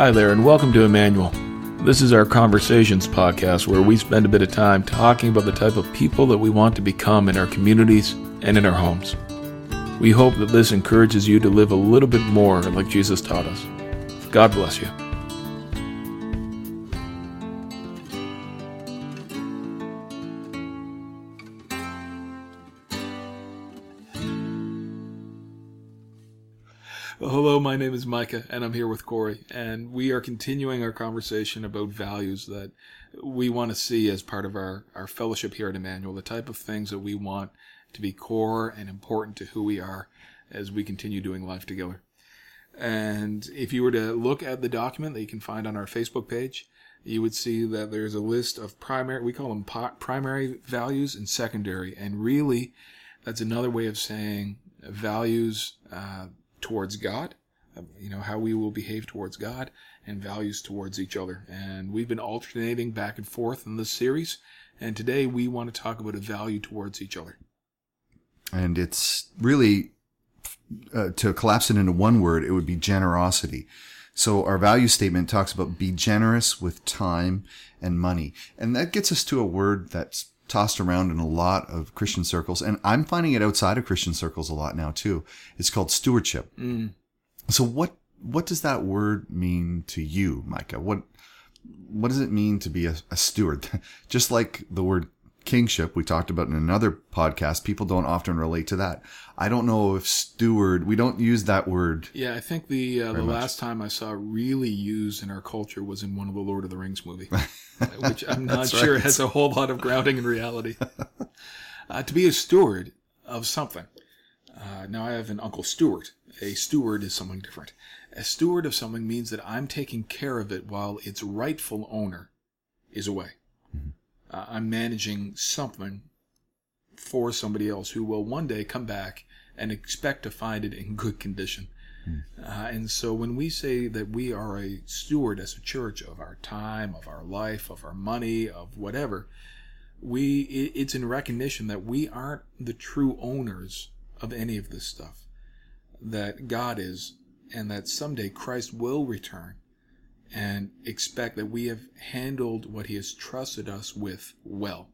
Hi there, and welcome to Emmanuel. This is our Conversations podcast where we spend a bit of time talking about the type of people that we want to become in our communities and in our homes. We hope that this encourages you to live a little bit more like Jesus taught us. God bless you. Hello, my name is Micah, and I'm here with Corey, and we are continuing our conversation about values that we want to see as part of our, our fellowship here at Emmanuel, the type of things that we want to be core and important to who we are as we continue doing life together. And if you were to look at the document that you can find on our Facebook page, you would see that there's a list of primary, we call them primary values and secondary. And really, that's another way of saying values uh, towards God, you know, how we will behave towards God and values towards each other. And we've been alternating back and forth in this series. And today we want to talk about a value towards each other. And it's really, uh, to collapse it into one word, it would be generosity. So our value statement talks about be generous with time and money. And that gets us to a word that's tossed around in a lot of Christian circles, and I'm finding it outside of Christian circles a lot now too. It's called stewardship. Mm. So what what does that word mean to you, Micah? What what does it mean to be a, a steward? Just like the word kingship we talked about in another podcast, people don't often relate to that. I don't know if steward, we don't use that word. Yeah, I think the uh, the much. last time I saw really used in our culture was in one of the Lord of the Rings movie, which I'm not sure right. has a whole lot of grounding in reality. uh, to be a steward of something. Uh, now I have an uncle Stuart. A steward is something different. A steward of something means that I'm taking care of it while its rightful owner is away. Mm-hmm uh, I'm managing something for somebody else who will one day come back and expect to find it in good condition. Mm. Uh, and so when we say that we are a steward as a church of our time, of our life, of our money, of whatever, we it, it's in recognition that we aren't the true owners of any of this stuff. That God is, and that someday Christ will return and expect that we have handled what he has trusted us with well.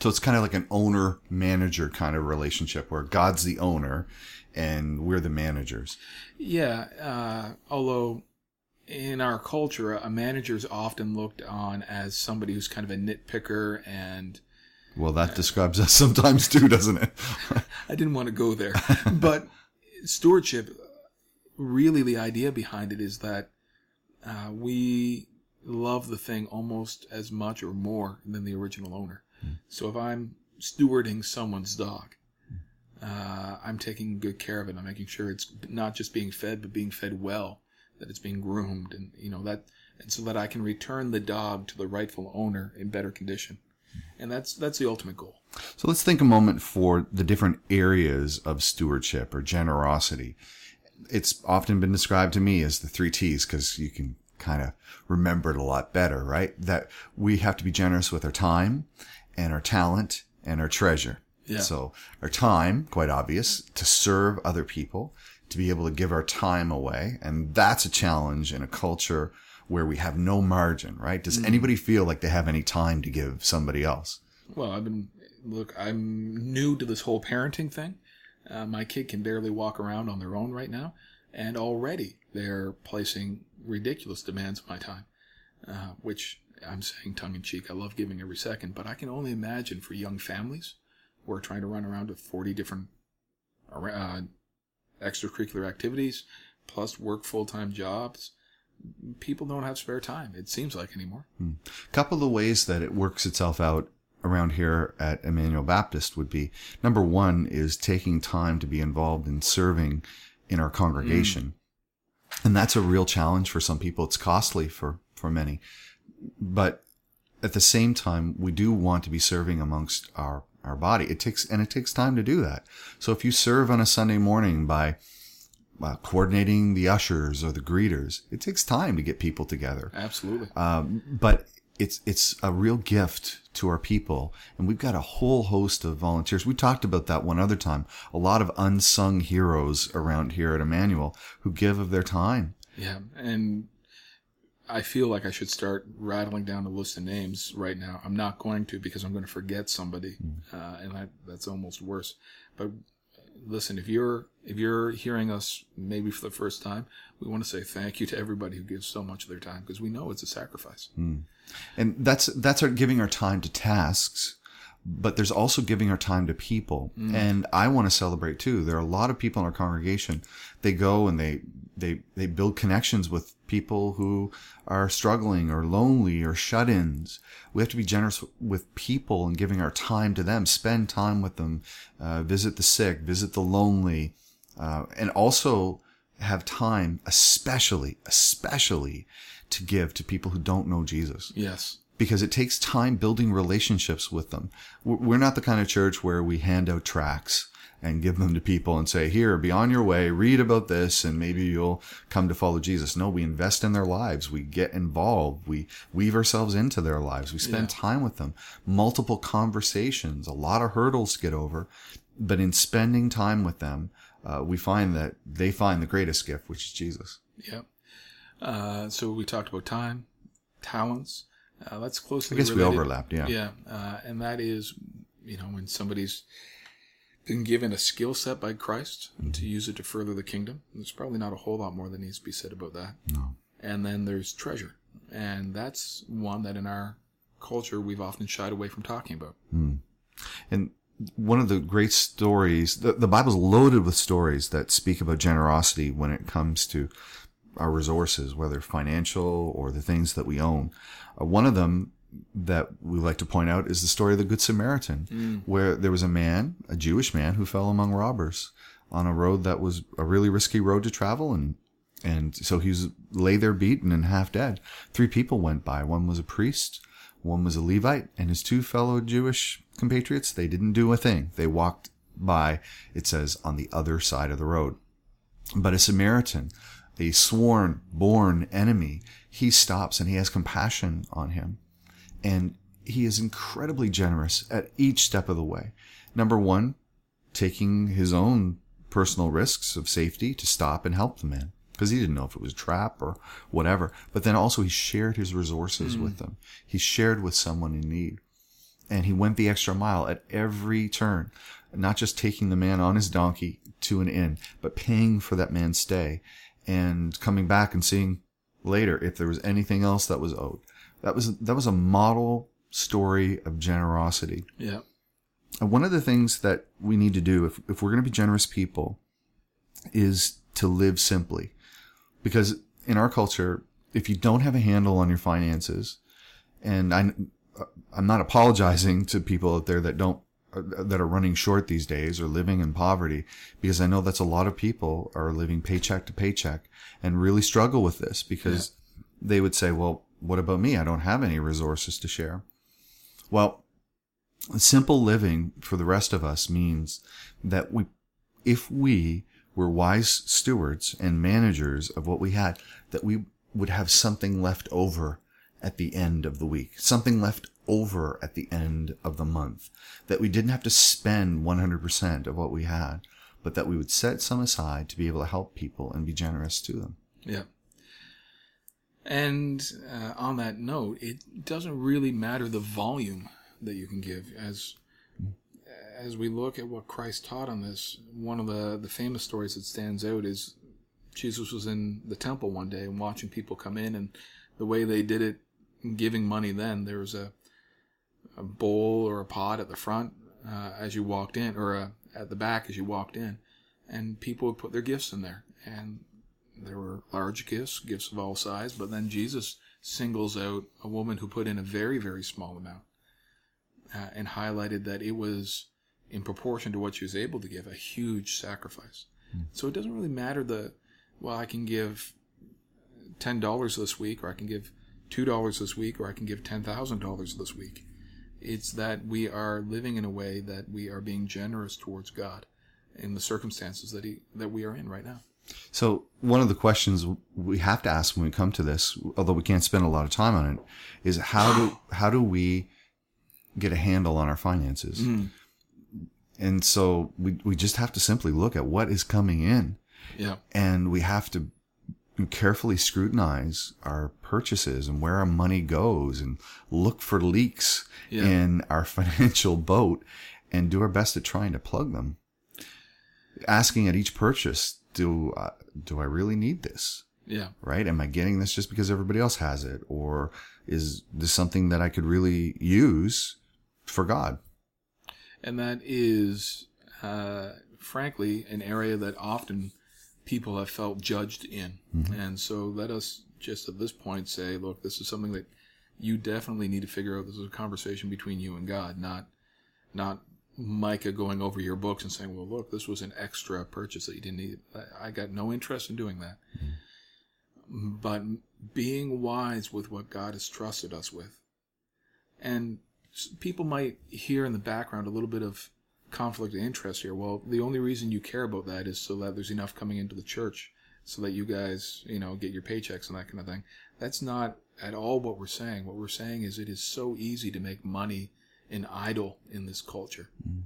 So it's kind of like an owner manager kind of relationship where God's the owner and we're the managers. Yeah. Uh, although in our culture, a manager is often looked on as somebody who's kind of a nitpicker and. Well, that describes us sometimes too, doesn't it? I didn't want to go there. but stewardship, really the idea behind it is that uh, we love the thing almost as much or more than the original owner. Mm. So if I'm stewarding someone's dog, uh, I'm taking good care of it. I'm making sure it's not just being fed, but being fed well, that it's being groomed, and you know that, and so that I can return the dog to the rightful owner in better condition. And that's that's the ultimate goal. So let's think a moment for the different areas of stewardship or generosity it's often been described to me as the three T's because you can kind of remember it a lot better, right? That we have to be generous with our time and our talent and our treasure. Yeah. So our time, quite obvious, to serve other people, to be able to give our time away. And that's a challenge in a culture where we have no margin, right? Does mm. anybody feel like they have any time to give somebody else? Well, I've been, look, I'm new to this whole parenting thing. Uh, my kid can barely walk around on their own right now, and already they're placing ridiculous demands on my time, uh, which I'm saying tongue in cheek. I love giving every second, but I can only imagine for young families who are trying to run around with 40 different uh, extracurricular activities, plus work full time jobs. People don't have spare time, it seems like anymore. A hmm. couple of ways that it works itself out around here at Emmanuel Baptist would be number one is taking time to be involved in serving in our congregation. Mm. And that's a real challenge for some people. It's costly for, for many. But at the same time, we do want to be serving amongst our, our body. It takes, and it takes time to do that. So if you serve on a Sunday morning by uh, coordinating the ushers or the greeters, it takes time to get people together. Absolutely. Um, but it's it's a real gift to our people and we've got a whole host of volunteers we talked about that one other time a lot of unsung heroes around here at emmanuel who give of their time yeah and I feel like I should start rattling down a list of names right now. I'm not going to because I'm going to forget somebody, uh, and that, that's almost worse. But listen, if you're if you're hearing us maybe for the first time, we want to say thank you to everybody who gives so much of their time because we know it's a sacrifice. Hmm. And that's that's our giving our time to tasks, but there's also giving our time to people. And I want to celebrate too. There are a lot of people in our congregation. They go and they they they build connections with people who are struggling or lonely or shut-ins. We have to be generous with people and giving our time to them. Spend time with them. Uh, visit the sick. Visit the lonely. Uh, and also have time, especially, especially to give to people who don't know Jesus Yes. Because it takes time building relationships with them. We're not the kind of church where we hand out tracts and give them to people and say, here, be on your way, read about this, and maybe you'll come to follow Jesus. No, we invest in their lives. We get involved. We weave ourselves into their lives. We spend time with them. Multiple conversations, a lot of hurdles to get over. But in spending time with them, uh, we find that they find the greatest gift, which is Jesus. Yep. Uh, so we talked about time, talents. Uh, that's closely. I guess we overlapped, yeah. Yeah, uh, and that is, you know, when somebody's been given a skill set by Christ Mm-hmm. to use it to further the kingdom. There's probably not a whole lot more that needs to be said about that. No. And then there's treasure, and that's one that in our culture we've often shied away from talking about. And one of the great stories, the, the Bible's loaded with stories that speak about generosity when it comes to our resources, whether financial or the things that we own. Uh, one of them that we like to point out is the story of the Good Samaritan, where there was a man, a Jewish man, who fell among robbers on a road that was a really risky road to travel and and so he was lay there beaten and half dead. Three people went by. One was a priest, one was a Levite, and his two fellow Jewish compatriots, they didn't do a thing. They walked by, it says, on the other side of the road. But a Samaritan, a sworn, born enemy, he stops and he has compassion on him. And he is incredibly generous at each step of the way. Number one, taking his own personal risks of safety to stop and help the man because he didn't know if it was a trap or whatever. But then also he shared his resources with hmm. them. He shared with someone in need and he went the extra mile at every turn, not just taking the man on his donkey to an inn, but paying for that man's stay and coming back and seeing later if there was anything else that was owed. That was, that was a model story of generosity. Yeah. And one of the things that we need to do if, if we're going to be generous people is to live simply. Because in our culture, if you don't have a handle on your finances, and I, I'm not apologizing to people out there that don't, that are running short these days or living in poverty, because I know that's a lot of people are living paycheck to paycheck and really struggle with this because they would say, well, what about me? I don't have any resources to share. Well, simple living for the rest of us means that we, if we were wise stewards and managers of what we had, that we would have something left over at the end of the week, something left over at the end of the month, that we didn't have to spend 100% of what we had, but that we would set some aside to be able to help people and be generous to them. Yeah. And uh, on that note, it doesn't really matter the volume that you can give. As as we look at what Christ taught on this, one of the, the famous stories that stands out is Jesus was in the temple one day and watching people come in, and the way they did it, giving money then, there was a, a bowl or a pot at the front uh, as you walked in, or uh, at the back as you walked in, and people would put their gifts in there. And there were large gifts, gifts of all size, but then Jesus singles out a woman who put in a very, very small amount uh, and highlighted that it was, in proportion to what she was able to give, a huge sacrifice. So it doesn't really matter the, well, I can give $10 this week, or I can give $2 this week, or I can give $10,000 this week. It's that we are living in a way that we are being generous towards God in the circumstances that he that we are in right now. So one of the questions we have to ask when we come to this, although we can't spend a lot of time on it, is how do how do we get a handle on our finances? Mm. And so we we just have to simply look at what is coming in, Yeah. and we have to carefully scrutinize our purchases and where our money goes and look for leaks Yeah. in our financial boat and do our best at trying to plug them. Asking at each purchase, do I, do I really need this? Yeah. Right? Am I getting this just because everybody else has it? Or is this something that I could really use for God? And that is, uh, frankly, an area that often people have felt judged in. Mm-hmm. And so let us just at this point say, look, this is something that you definitely need to figure out. This is a conversation between you and God, not, not Micah going over your books and saying, well, look, this was an extra purchase that you didn't need. I- I got no interest in doing that. Mm-hmm. But being wise with what God has trusted us with. And people might hear in the background a little bit of conflict of interest here. Well, the only reason you care about that is so that there's enough coming into the church so that you guys, you know, get your paychecks and that kind of thing. That's not at all what we're saying. What we're saying is it is so easy to make money an idol in this culture mm-hmm.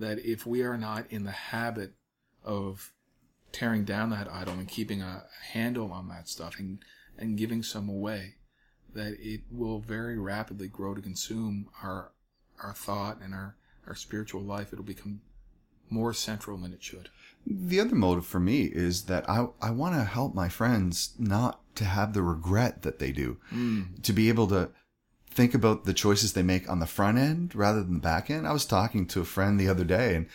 that if we are not in the habit of tearing down that idol and keeping a handle on that stuff and, and giving some away, that it will very rapidly grow to consume our our thought and our, our spiritual life. It'll become more central than it should. The other motive for me is that I, I want to help my friends not to have the regret that they do, hmm. to be able to think about the choices they make on the front end rather than the back end. I was talking to a friend the other day and,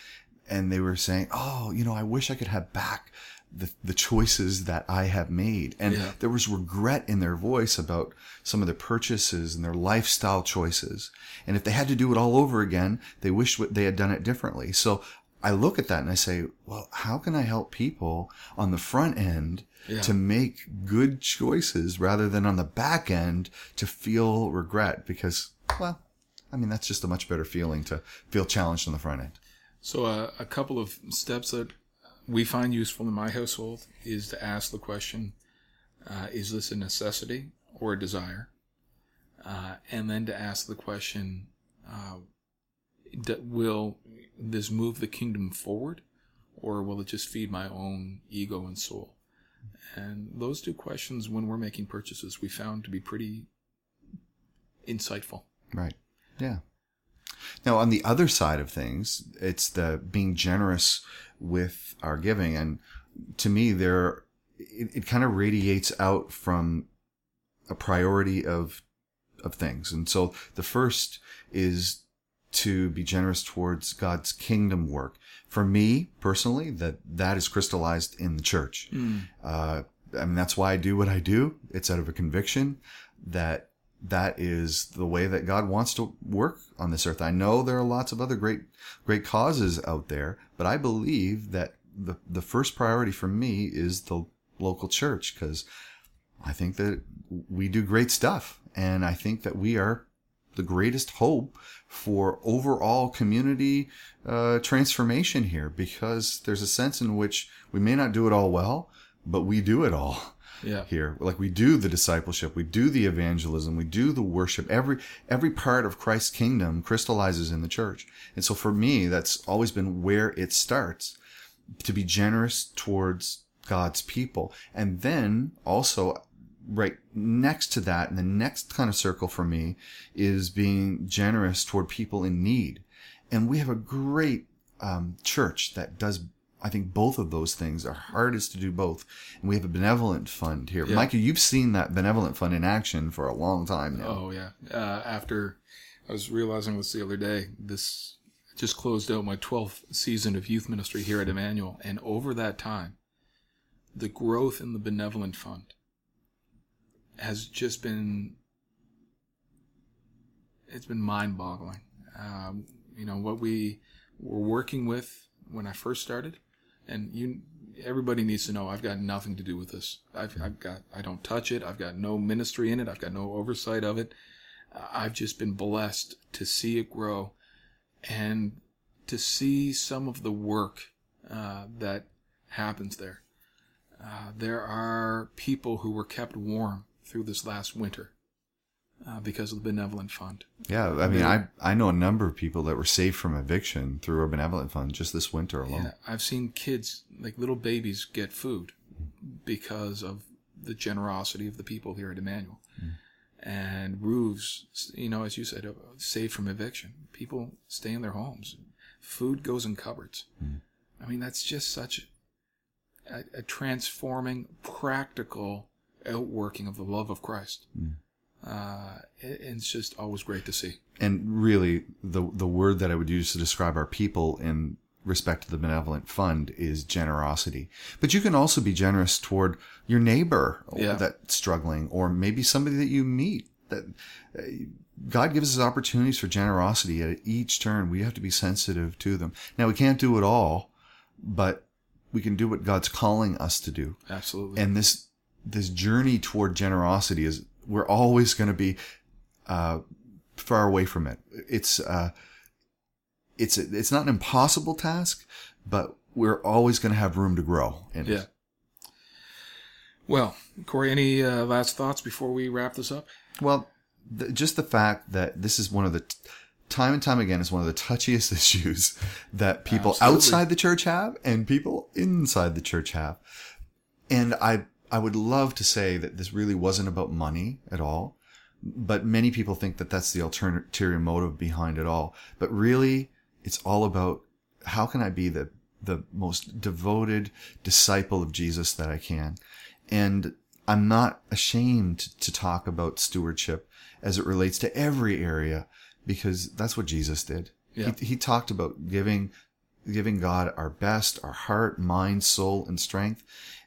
and they were saying, Oh, you know, I wish I could have back the, the choices that I have made. And Yeah. there was regret in their voice about some of their purchases and their lifestyle choices. And if they had to do it all over again, they wished what they had done it differently. So I look at that and I say, well, how can I help people on the front end Yeah. to make good choices rather than on the back end to feel regret? Because, well, I mean, that's just a much better feeling to feel challenged on the front end. So, uh, a couple of steps that we find useful in my household is to ask the question uh, Is this a necessity or a desire? Uh, and then to ask the question uh, Will this move the kingdom forward or will it just feed my own ego and soul? And those two questions, when we're making purchases, we found to be pretty insightful. Right. Yeah. Now, on the other side of things, it's the being generous with our giving. And to me, there, it, it kind of radiates out from a priority of, of things. And so the first is to be generous towards God's kingdom work. For me personally, that, that is crystallized in the church. Uh, I mean, that's why I do what I do. It's out of a conviction that that is the way that God wants to work on this earth. I know there are lots of other great, great causes out there, but I believe that the, the first priority for me is the local church because I think that we do great stuff. And I think that we are the greatest hope for overall community uh, transformation here because there's a sense in which we may not do it all well, but we do it all Yeah. here. Like we do the discipleship, we do the evangelism, we do the worship. Every every part of Christ's kingdom crystallizes in the church. And so for me, that's always been where it starts to be generous towards God's people. And then also right next to that, and the next kind of circle for me is being generous toward people in need. And we have a great um, church that does I think both of those things are hardest to do both. And we have a benevolent fund here. Yeah. Micah, you've seen that benevolent fund in action for a long time now. Oh yeah. Uh, after I was realizing this the other day, this just closed out my 12th season of youth ministry here at Emmanuel, and over that time, the growth in the benevolent fund has just been it's been mind-boggling. Um, you know what we were working with when I first started, and you everybody needs to know I've got nothing to do with this. I've, I've got I don't touch it. I've got no ministry in it. I've got no oversight of it. I've just been blessed to see it grow, and to see some of the work uh, that happens there. Uh, there are people who were kept warm through this last winter uh, because of the benevolent fund. Yeah, I mean, I I know a number of people that were saved from eviction through a benevolent fund just this winter alone. Yeah, I've seen kids, like little babies, get food because of the generosity of the people here at Emmanuel. And roofs, you know, as you said, uh, saved from eviction. People stay in their homes. Food goes in cupboards. I mean, that's just such a, a transforming, practical outworking of the love of Christ. Uh, it- it's just always great to see. and really the the word that I would use to describe our people in respect to the benevolent fund is generosity. But you can also be generous toward your neighbor Yeah. that's struggling, or maybe somebody that you meet. That uh, God gives us opportunities for generosity at each turn. We have to be sensitive to them. Now we can't do it all, but we can do what God's calling us to do Absolutely. and this this journey toward generosity is we're always going to be uh, far away from it. It's uh, it's it's not an impossible task, but we're always going to have room to grow. in it. yeah. Well, Corey, any uh, last thoughts before we wrap this up? Well, the, just the fact that this is one of the t- time and time again is one of the touchiest issues that people Absolutely. outside the church have and people inside the church have. And I I would love to say that this really wasn't about money at all, but many people think that that's the ulterior motive behind it all. But really, it's all about how can I be the the most devoted disciple of Jesus that I can. And I'm not ashamed to talk about stewardship as it relates to every area because that's what Jesus did. Yeah. He, he talked about giving, giving God our best, our heart, mind, soul, and strength.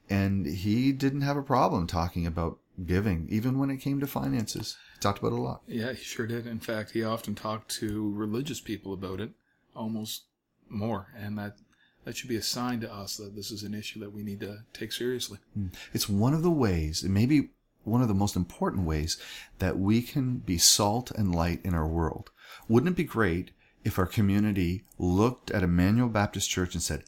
And he didn't have a problem talking about giving, even when it came to finances. He talked about it a lot. Yeah, he sure did. In fact, he often talked to religious people about it, almost more, and that that should be a sign to us that this is an issue that we need to take seriously. Hmm. It's one of the ways, and maybe one of the most important ways, that we can be salt and light in our world. Wouldn't it be great if our community looked at Emmanuel Baptist Church and said,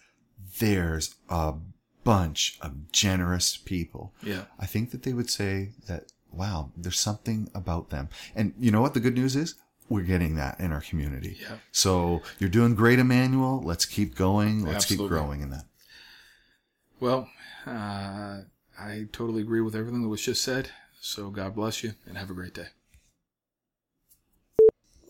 there's a bunch of generous people? Yeah. I think that they would say that, wow, there's something about them. And you know what the good news is? We're getting that in our community. Yeah. So you're doing great, Emmanuel. Let's keep going. Let's Absolutely. keep growing in that. Well, uh, I totally agree with everything that was just said. So God bless you and have a great day.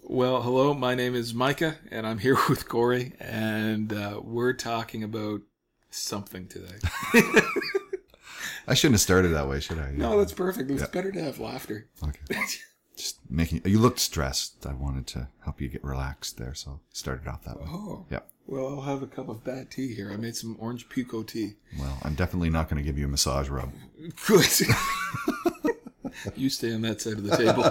Well, hello. My name is Micah, and I'm here with Corey, and uh, we're talking about something today. I shouldn't have started that way, should I? no, that's perfect. It's better to have laughter. Okay. Just making you looked stressed. I wanted to help you get relaxed there, so started off that way. Oh. Yep. Well, I'll have a cup of bad tea here. I made some orange Pekoe tea. Well, I'm definitely not going to give you a massage rub. Good. you stay on that side of the table.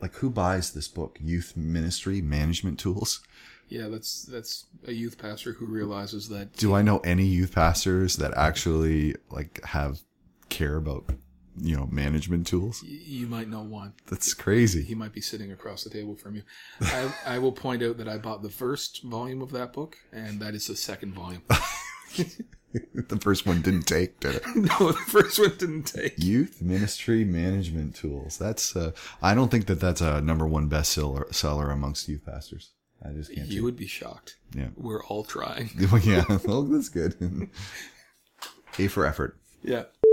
Like, who buys this book? Youth Ministry Management Tools. Yeah, that's that's a youth pastor who realizes that Do I know any youth pastors that actually like have care about you know management tools? you might know one. That's crazy. He might be sitting across the table from you. I, I will point out that I bought the first volume of that book, and that is the second volume. the first one didn't take, did it? no, the first one didn't take. Youth Ministry Management Tools. That's uh, I don't think that that's a number one bestseller seller amongst youth pastors. I just can't. You would be shocked. Yeah. We're all trying. Yeah, well, that's good. A for effort. Yeah.